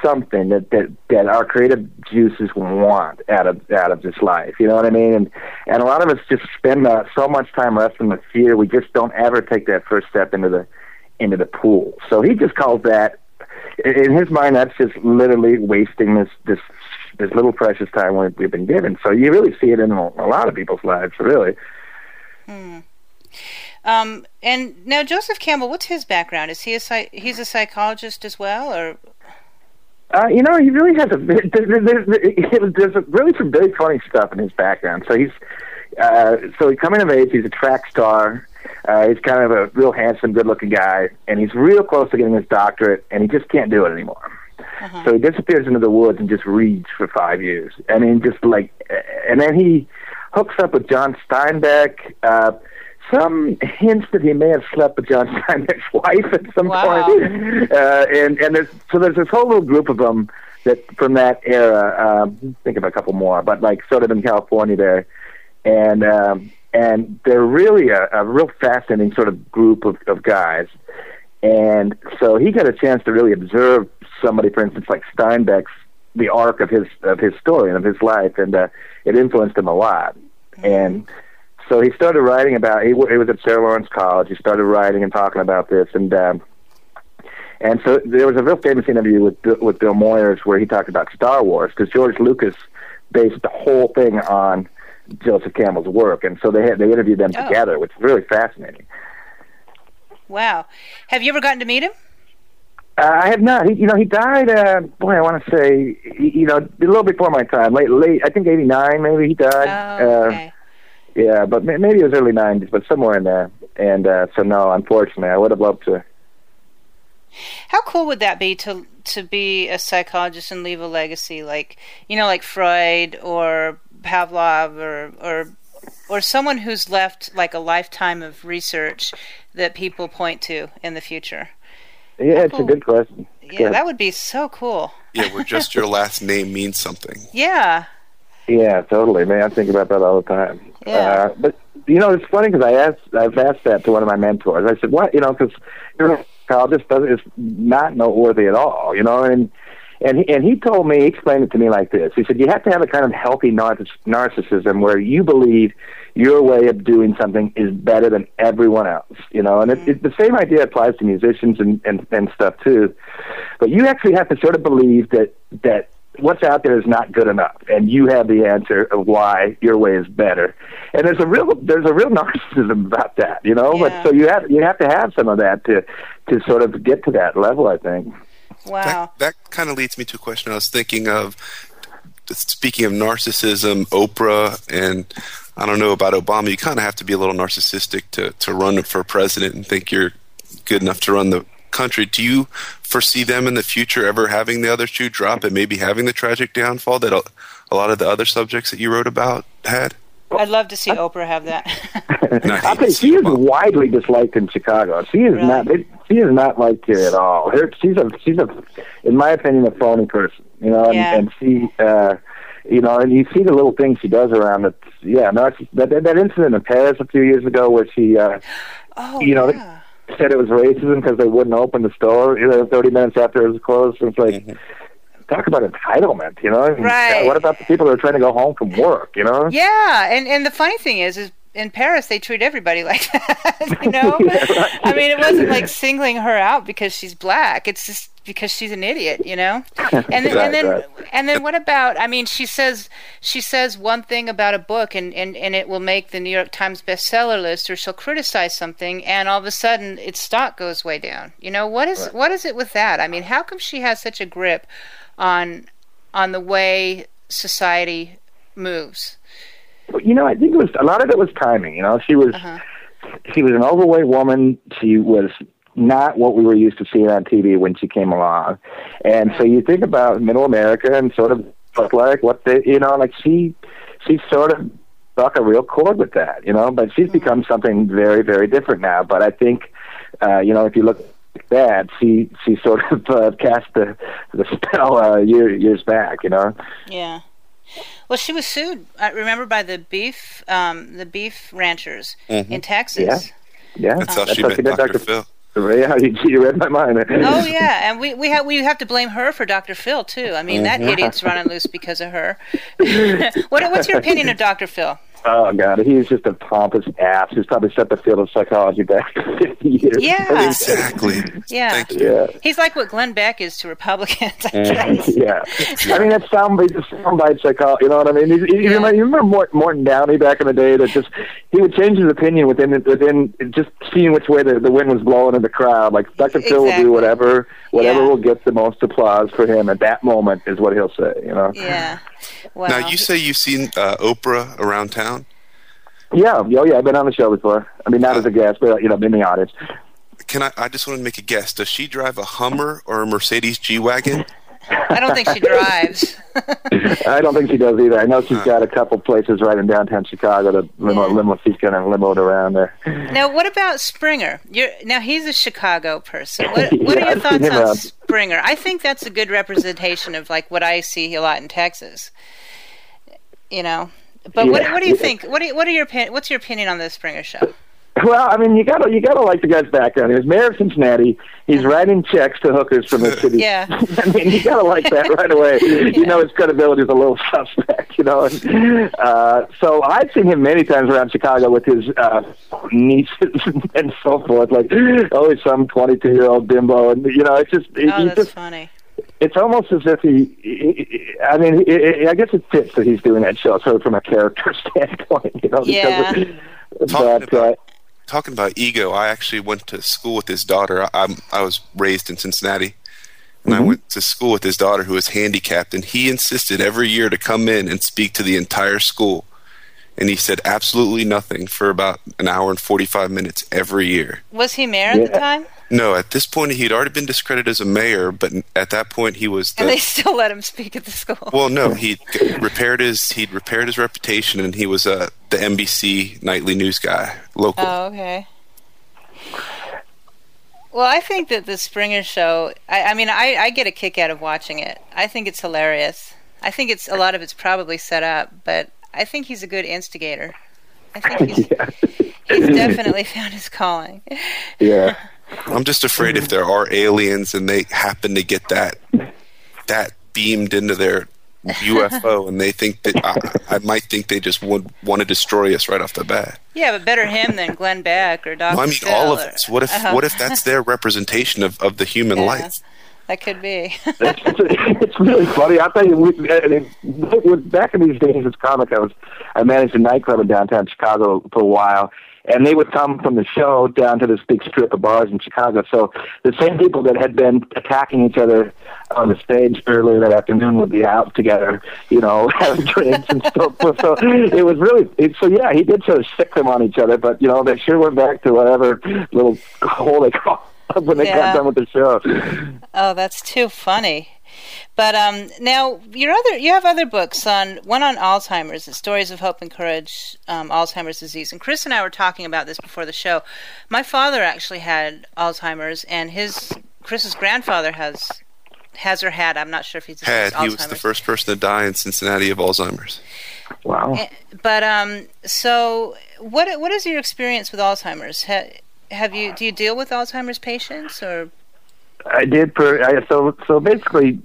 something that that that our creative juices want out of out of this life. You know what I mean? And and a lot of us just spend uh, so much time wrestling with fear, we just don't ever take that first step into the into the pool. So he just calls that, in his mind, that's just literally wasting this this this little precious time we've been given. So you really see it in a, a lot of people's lives, really. Hmm. Um, and now Joseph Campbell, what's his background? Is he a he's a psychologist as well, or? Uh, you know, he really has a there's, there's really some very funny stuff in his background. So he's uh, so he's coming of age. He's a track star. Uh, he's kind of a real handsome, good-looking guy, and he's real close to getting his doctorate, and he just can't do it anymore. Uh-huh. So he disappears into the woods and just reads for five years. I mean, just like, and then he hooks up with John Steinbeck. Uh, some hints that he may have slept with John Steinbeck's wife at some wow. point. Uh, and and there's so there's this whole little group of them that from that era. Um, think of a couple more, but like sort of in California there, and um, and they're really a, a real fascinating sort of group of, of guys. And so he got a chance to really observe somebody, for instance, like Steinbeck's the arc of his of his story and of his life, and uh, it influenced him a lot. And so he started writing about. He, he was at Sarah Lawrence College. He started writing and talking about this, and um, and so there was a real famous interview with with Bill Moyers where he talked about Star Wars because George Lucas based the whole thing on Joseph Campbell's work, and so they had they interviewed them oh. together, which is really fascinating. Wow, have you ever gotten to meet him? Uh, I have not. He, you know, he died. Uh, boy, I want to say, you know, a little before my time. Late, late. I think eighty nine. Maybe he died. Oh, okay. Uh, yeah, but maybe it was early nineties, but somewhere in there. And uh, so, no, unfortunately, I would have loved to. How cool would that be to to be a psychologist and leave a legacy, like you know, like Freud or Pavlov or or or someone who's left like a lifetime of research that people point to in the future? Yeah, it's a good question. yeah, good. that would be so cool. Yeah, where just your last name means something. Yeah. Yeah, totally, man. I think about that all the time. Yeah. Uh, but you know, it's funny because I asked, I've asked that to one of my mentors. I said, "What?" You know, because your college doesn't is not noteworthy at all. You know, and and he, and he told me, he explained it to me like this. He said, "You have to have a kind of healthy narcissism where you believe your way of doing something is better than everyone else, you know. And it, mm. it, the same idea applies to musicians and, and and stuff too. But you actually have to sort of believe that that what's out there is not good enough, and you have the answer of why your way is better. And there's a real there's a real narcissism about that, you know. Yeah. But so you have you have to have some of that to to sort of get to that level, I think. Wow. That, that kind of leads me to a question I was thinking of. Speaking of narcissism, Oprah and I don't know about Obama. You kind of have to be a little narcissistic to to run for president and think you're good enough to run the country. Do you foresee them in the future ever having the other shoe drop and maybe having the tragic downfall that a, a lot of the other subjects that you wrote about had? I'd love to see Oprah have that. I think she is widely disliked in Chicago. She is really? not. It, she is not liked here at all. Her, she's a she's a, in my opinion, a phony person. You know, and, yeah. and she, uh, you know, and you see the little things she does around it. Yeah, no, that that incident in Paris a few years ago where she, uh, oh, you know. Yeah. Said it was racism because they wouldn't open the store. You know, thirty minutes after it was closed. It's like, mm-hmm talk about entitlement, you know? Right. What about the people that are trying to go home from work, you know? Yeah, and and the funny thing is, is in Paris they treat everybody like that. You know, yeah, right. I mean, it wasn't like singling her out because she's black. It's just because she's an idiot, you know. And then, right, and then, right. and then, what about? I mean, she says she says one thing about a book, and, and and it will make the New York Times bestseller list, or she'll criticize something, and all of a sudden its stock goes way down. You know, what is what is it with that? I mean, how come she has such a grip on on the way society moves? You know, I think it was a lot of it was timing. You know, she was uh-huh. she was an overweight woman. She was not what we were used to seeing on TV when she came along, and so you think about Middle America and sort of look like what they, you know, like she she sort of struck a real chord with that, you know. But she's mm-hmm. become something very very different now. But I think, uh, you know, if you look at that, she she sort of uh, cast the the spell uh, year, years back, you know. Yeah. Well, she was sued. I remember by the beef, um, the beef ranchers mm-hmm. in Texas. Yeah, yeah. That's how she met Dr. Dr. Phil. Yeah, you, you read my mind. oh yeah, and we we have we have to blame her for Dr. Phil too. I mean, that mm-hmm. idiot's running loose because of her. what, what's your opinion of Dr. Phil? Oh God, he's just a pompous ass. He's probably set the field of psychology back fifty years. Yeah, exactly. Yeah, yeah. He's like what Glenn Beck is to Republicans. I mm-hmm. guess. yeah, I mean that's soundbite, soundbite psychology. You know what I mean? He, yeah. you, remember, Morton, Morton Downey back in the day that just he would change his opinion within within just seeing which way the, the wind was blowing in the crowd. Like Dr. Phil will do whatever whatever yeah. will get the most applause for him at that moment is what he'll say. You know? Yeah. Wow. Now you say you've seen uh, Oprah around town. Yeah, oh yeah, I've been on the show before. I mean, not uh, as a guest, but you know, in the audience. Can I? I just want to make a guess. Does she drive a Hummer or a Mercedes G wagon? I don't think she drives. I don't think she does either. I know she's got a couple places right in downtown Chicago that limo, yeah. limo she's going to limoed around there. Now, what about Springer? You're, now he's a Chicago person. What, what are your thoughts on around. Springer? I think that's a good representation of like what I see a lot in Texas. You know, but yeah. what, what do you think? What do you, what are your what's your opinion on the Springer Show? Well, I mean, you gotta you gotta like the guy's background. He was mayor of Cincinnati. He's writing checks to hookers from the city. yeah. I mean, you gotta like that right away. yeah. You know, his credibility is a little suspect. You know, and, uh, so I've seen him many times around Chicago with his uh, nieces and so forth. Like, always some twenty-two-year-old bimbo, and you know, it's just oh, that's just, funny it's almost as if he, I mean, I guess it fits that he's doing that show, sort of from a character standpoint, you know. Yeah. Of, but, uh, talking about ego, I actually went to school with his daughter. I, I was raised in Cincinnati, and mm-hmm. I went to school with his daughter who was handicapped, and he insisted every year to come in and speak to the entire school. And he said absolutely nothing for about an hour and 45 minutes every year. Was he mayor at the time? No, at this point he'd already been discredited as a mayor, but at that point he was. The, and they still let him speak at the school. Well, no, he repaired his he'd repaired his reputation, and he was uh, the NBC nightly news guy, local. Oh, okay. Well, I think that the Springer Show. I, I mean, I, I get a kick out of watching it. I think it's hilarious. I think it's a lot of it's probably set up, but I think he's a good instigator. I think he's, yeah. he's definitely found his calling. Yeah. I'm just afraid if there are aliens and they happen to get that that beamed into their UFO and they think that I, I might think they just would want to destroy us right off the bat. Yeah, but better him than Glenn Beck or Dr. No, I mean Phil all of or, us. What if uh-huh. what if that's their representation of, of the human yeah, life? That could be. it's really funny. I'll tell you, we, back in these days as comic, I was I managed a nightclub in downtown Chicago for a while, and they would come from the show down to this big strip of bars in Chicago. So the same people that had been attacking each other on the stage earlier that afternoon. We'd be out together, you know, having drinks and stuff. So it was really it, so. Yeah, he did sort of stick them on each other, but you know, they sure went back to whatever little hole they caught when they Yeah. got done with the show. Oh, that's too funny. But um, now your other you have other books on one on Alzheimer's, Stories of Hope and Courage, um, Alzheimer's disease. And Chris and I were talking about this before the show. My father actually had Alzheimer's, and his Chris's grandfather has has or had. I'm not sure if he's Had he was the first person to die in Cincinnati of Alzheimer's. Wow. Eh, But um, so what what is your experience with Alzheimer's? Ha, have you do you deal with Alzheimer's patients or? I did per I, so so basically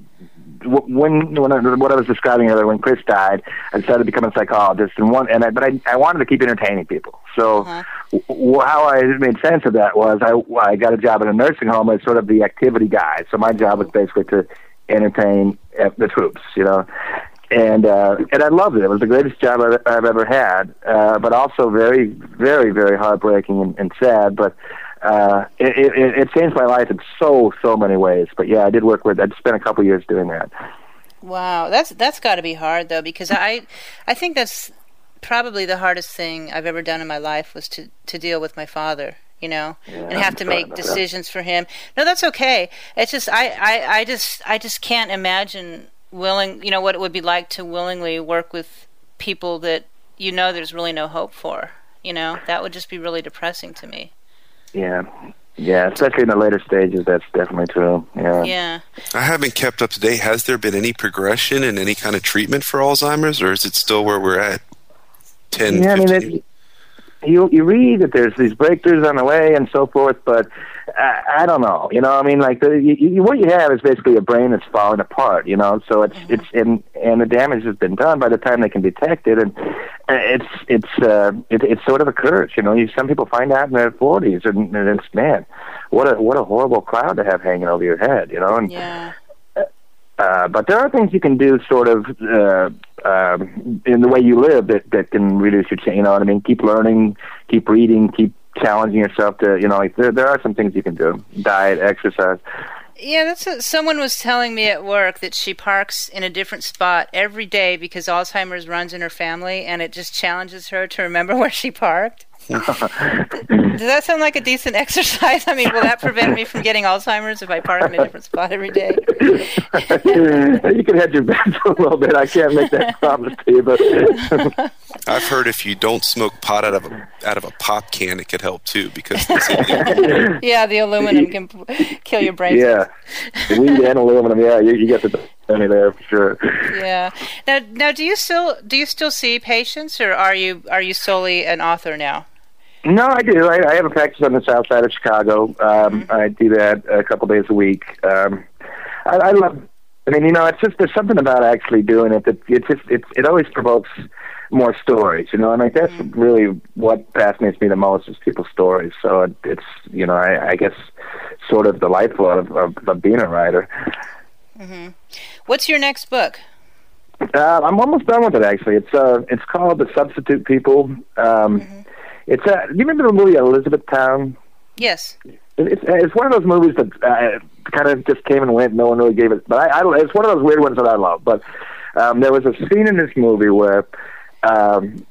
when when I, what I was describing earlier when Chris died I decided to become a psychologist and one and I, but I I wanted to keep entertaining people so Uh-huh. w- how I made sense of that was I I got a job in a nursing home as sort of the activity guy so my job was basically to entertain uh, the troops you know and uh, and I loved it. It was the greatest job I've, I've ever had, uh, but also very, very, very heartbreaking and, and sad. But uh, it, it, it changed my life in so, so many ways. But yeah, I did work with. I'd spent a couple years doing that. Wow, that's that's got to be hard though because I I think that's probably the hardest thing I've ever done in my life was to to deal with my father, you know, and have I'm to make about that. decisions for him. No, that's okay. It's just I, I I just I just can't imagine willing, you know, what it would be like to willingly work with people that you know there's really no hope for. You know, that would just be really depressing to me. Yeah, yeah. Especially in the later stages, that's definitely true. Yeah. Yeah. I haven't kept up to date. Has there been any progression in any kind of treatment for Alzheimer's, or is it still where we're at? 10, Yeah, I mean, 15? it, you you read that there's these breakthroughs on the way and so forth, but I, I don't know. You know, I mean, like the you, you, what you have is basically a brain that's falling apart. You know, so it's it's and and the damage has been done by the time they can detect it, and it's it's uh, it, it's sort of a curse. You know, you, some people find out in their forties, and, and it's man, what a what a horrible cloud to have hanging over your head. You know, and Yeah. Uh, but there are things you can do, sort of, uh, um, in the way you live that that can reduce your. cha- You know what I mean? Keep learning, keep reading, keep challenging yourself to. You know, like there there are some things you can do: diet, exercise. Yeah, that's what, someone was telling me at work that she parks in a different spot every day because Alzheimer's runs in her family, and it just challenges her to remember where she parked. Does that sound like a decent exercise? I mean, will that prevent me from getting Alzheimer's if I park in a different spot every day? you can hedge your bets a little bit. I can't make that promise to you, but I've heard if you don't smoke pot out of a out of a pop can, it could help too because the- Yeah, the aluminum can kill your brain. yeah, weed and aluminum. Yeah, you, you get the money there for sure. Yeah. Now, now, do you still do you still see patients, or are you are you solely an author now? No, I do. I, I have a practice on the south side of Chicago. Um, I do that a couple days a week. Um, I, I love. I mean, you know, it's just there's something about actually doing it that it just it it always provokes more stories. You know, and like that's really what fascinates me the most is people's stories. So it, it's you know, I, I guess sort of the lifeblood of, of, of being a writer. What's your next book? Uh, I'm almost done with it. Actually, it's uh, it's called The Substitute People. Um, It's uh, do you remember the movie Elizabethtown? Yes. It's it's one of those movies that uh, kind of just came and went. No one really gave it, but I, I it's one of those weird ones that I love. But um, there was a scene in this movie where um,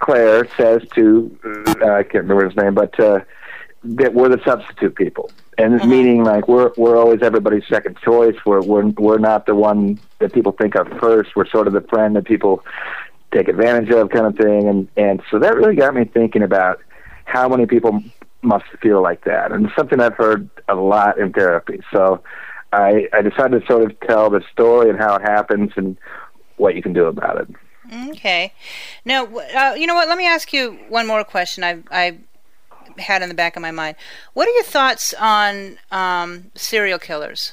Claire says to uh, I can't remember his name, but uh, that we're the substitute people, and it's meaning like we're we're always everybody's second choice. We're we're we're not the one that people think of first. We're sort of the friend that people take advantage of, kind of thing. And and so that really got me thinking about how many people must feel like that, and it's something I've heard a lot in therapy. So I I decided to sort of tell the story and how it happens and what you can do about it. Okay. Now, uh, you know what? Let me ask you one more question. I I had in the back of my mind. What are your thoughts on um, serial killers,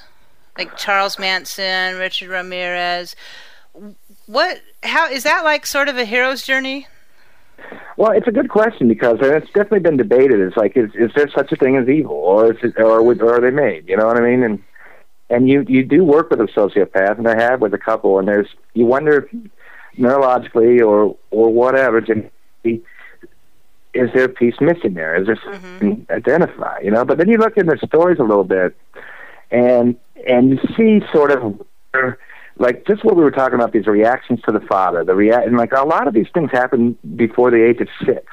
like Charles Manson, Richard Ramirez? What? How is that like? Sort of a hero's journey? Well, it's a good question because it's definitely been debated. It's like, is is there such a thing as evil, or is it, or or are they made? You know what I mean? And and you you do work with a sociopath, and I have with a couple, and there's you wonder if neurologically or or whatever, genetically, is there a piece missing there? Is there something to identify? You know? But then you look in the stories a little bit, and and you see sort of like just what we were talking about these reactions to the father the rea- and like a lot of these things happen before the age of 6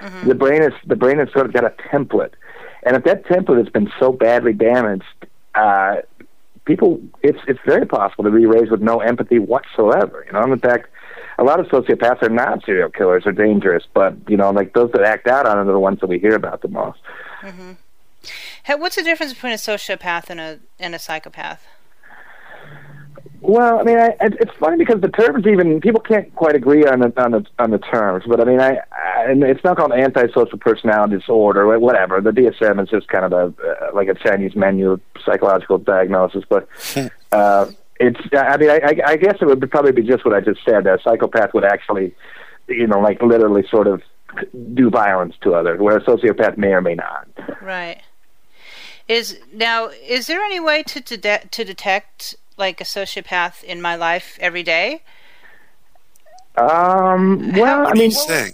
mm-hmm. the brain is the brain has sort of got a template and if that template has been so badly damaged uh people it's it's very possible to be raised with no empathy whatsoever you know and in fact a lot of sociopaths are not serial killers or dangerous but you know like those that act out on it are the ones that we hear about the most mm-hmm. what's the difference between a sociopath and a and a psychopath well, I mean, I, it's funny because the terms even people can't quite agree on the on the on the terms. But I mean, I, I and it's not called antisocial personality disorder, or whatever. The DSM is just kind of a uh, like a Chinese menu psychological diagnosis. But uh, it's I mean, I, I guess it would probably be just what I just said. That a psychopath would actually, you know, like literally sort of do violence to others, where a sociopath may or may not. Right. Is now is there any way to de- to detect like a sociopath in my life every day? Um, well, I mean, saying?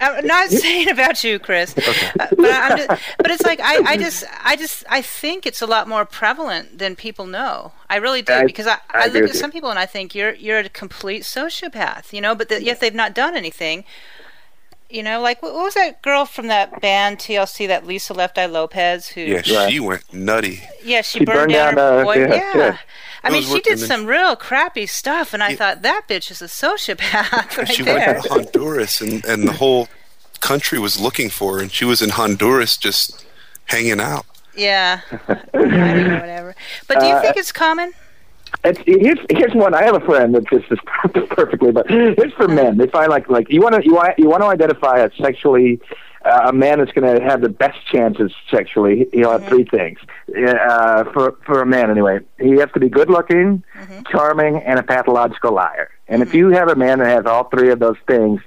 I'm not saying about you, Chris, okay. uh, but I'm just, but it's like I, I just, I just, I think it's a lot more prevalent than people know. I really do I, because I, I, I look at some people and I think you're, you're a complete sociopath, you know, but the, yet they've not done anything. You know, like what, was that girl from that band TLC, that Lisa Left Eye Lopes, who? Yeah, she right. went nutty. Yeah, she, she burned, burned, down, down her uh, boy. Yeah, yeah. yeah. I mean, she did some real crappy stuff, and I yeah. thought that bitch is a sociopath. Right she there. went to Honduras, and and the whole country was looking for her, and she was in Honduras just hanging out. Yeah, whatever. But do you uh, think it's common? It's, here's here's one. I have a friend that just is perfectly, but it's for men. They find like like you want to you want you want to identify a sexually uh, a man that's going to have the best chances sexually, he'll have mm-hmm. three things. Uh, for for a man, anyway, he has to be good looking, mm-hmm. charming, and a pathological liar. And mm-hmm. if you have a man that has all three of those things,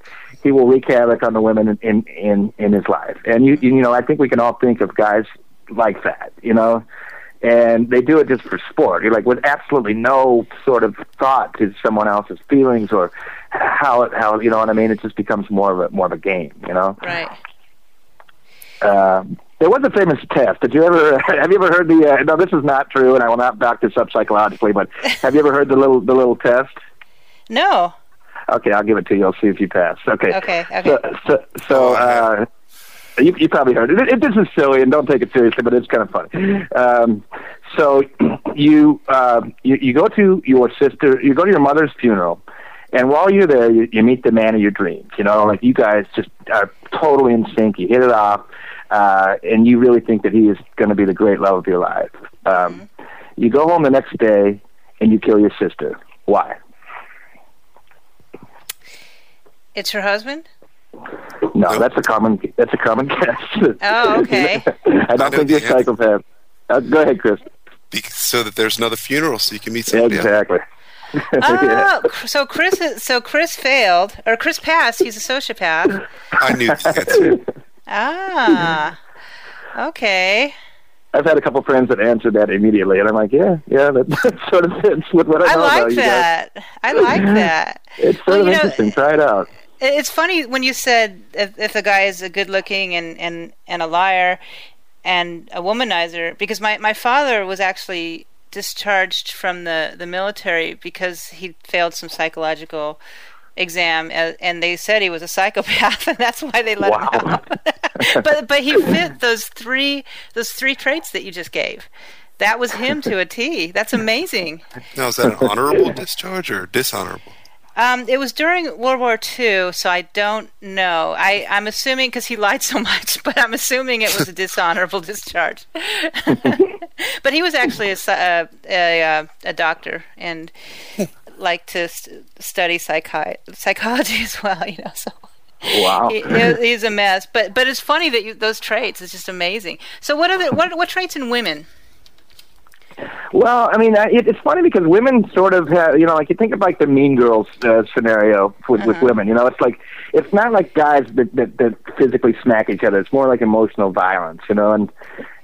he will wreak havoc on the women in in in, in his life. And you you know, I think we can all think of guys like that. You know. And they do it just for sport. You're like with absolutely no sort of thought to someone else's feelings or how it, how you know what I mean. It just becomes more of a more of a game, you know. Right. Um, there was a famous test. Did you ever have you ever heard the? Uh, no, this is not true, and I will not back this up psychologically. But have you ever heard the little the little test? No. Okay, I'll give it to you. I'll see if you pass. Okay. Okay. Okay. So, so, so uh, you, you probably heard it. It. This is silly, and don't take it seriously, but it's kind of funny. Um, so you, uh, you you go to your sister, you go to your mother's funeral, and while you're there, you, you meet the man of your dreams. You know, like you guys just are totally in sync. You hit it off, uh, and you really think that he is going to be the great love of your life. Um, mm-hmm. You go home the next day and you kill your sister. Why? It's her husband. No, that's a common. That's a common guess. Oh, okay. I don't think you're a psychopath. Uh, go ahead, Chris. So that there's another funeral, so you can meet somebody. Exactly. oh, so Chris, so Chris failed, or Chris passed. He's a sociopath. I knew that. Too. Ah, okay. I've had a couple friends that answered that immediately, and I'm like, yeah, yeah, that, that sort of fits with what I, I know like about that. You guys. I like that. It's sort well, of interesting. Know, Try it out. It's funny when you said if, if a guy is a good looking and, and, and a liar and a womanizer, because my, my father was actually discharged from the, the military because he failed some psychological exam and they said he was a psychopath and that's why they let wow. him out. But but he fit those three those three traits that you just gave. That was him to a t. That's amazing. Now is that an honorable discharge or dishonorable um, it was during World War II, so I don't know. I, I'm assuming because he lied so much, but I'm assuming it was a dishonorable discharge. but he was actually a, a, a, a doctor and liked to st- study psychi- psychology as well. You know, so wow, he, he's a mess. But but it's funny that you, those traits. It's just amazing. So what are the what what traits in women? Well, I mean, it, it's funny because women sort of have, you know, like you think of like the Mean Girls uh, scenario with, uh-huh. with women. You know, it's like it's not like guys that, that that physically smack each other. It's more like emotional violence. You know, and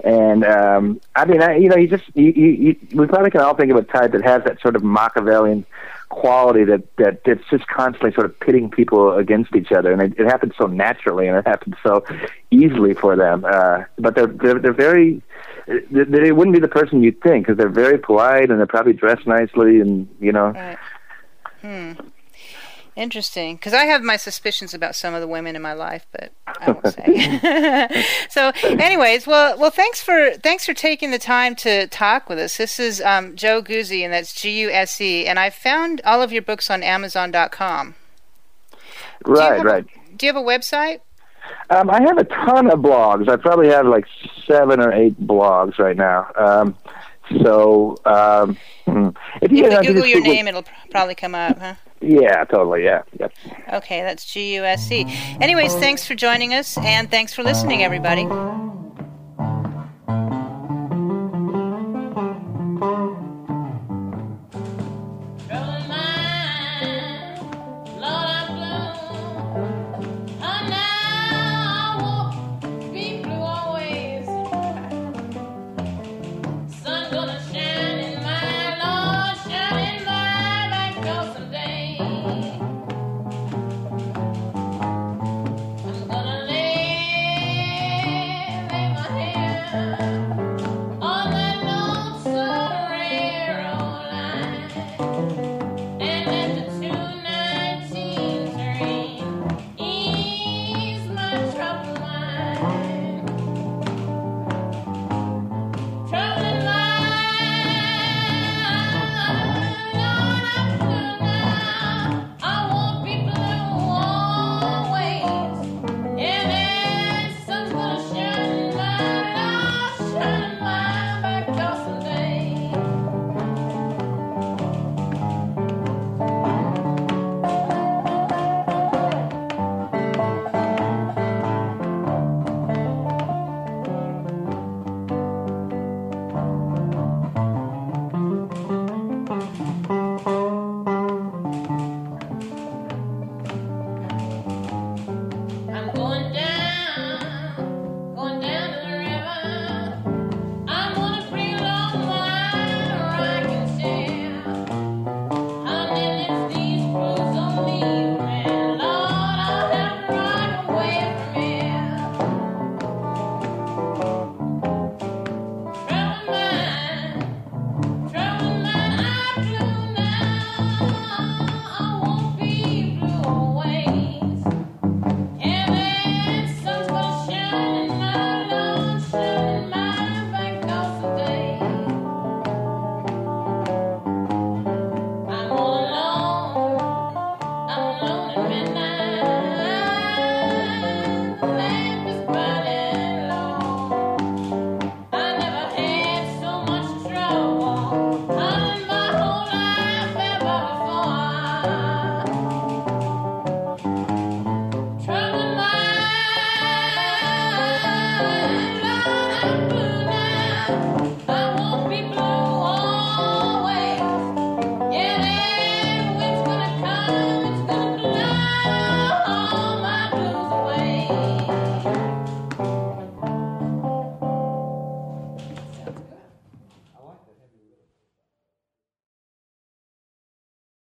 and um, I mean, I, you know, you just you, you, you, we probably can all think of a type that has that sort of Machiavellian quality that that that's just constantly sort of pitting people against each other, and it, it happens so naturally, and it happens so easily for them. Uh, but they're they're, they're very they, they wouldn't be the person you'd think because they're very polite and they're probably dressed nicely and you know. Right. Hmm. Interesting, because I have my suspicions about some of the women in my life, but I won't say. so, anyways, well, well, thanks for thanks for taking the time to talk with us. This is um, Joe Guse, and that's G U S E, and I found all of your books on Amazon.com. Right, do right. A, do you have a website? Um, I have a ton of blogs. I probably have like seven or eight blogs right now. Um, so um, hmm. if you, if you Google your name, it'll probably come up, huh? Yeah, totally. Yeah. Yep. Okay, that's G U S C. Anyways, thanks for joining us, and thanks for listening, everybody.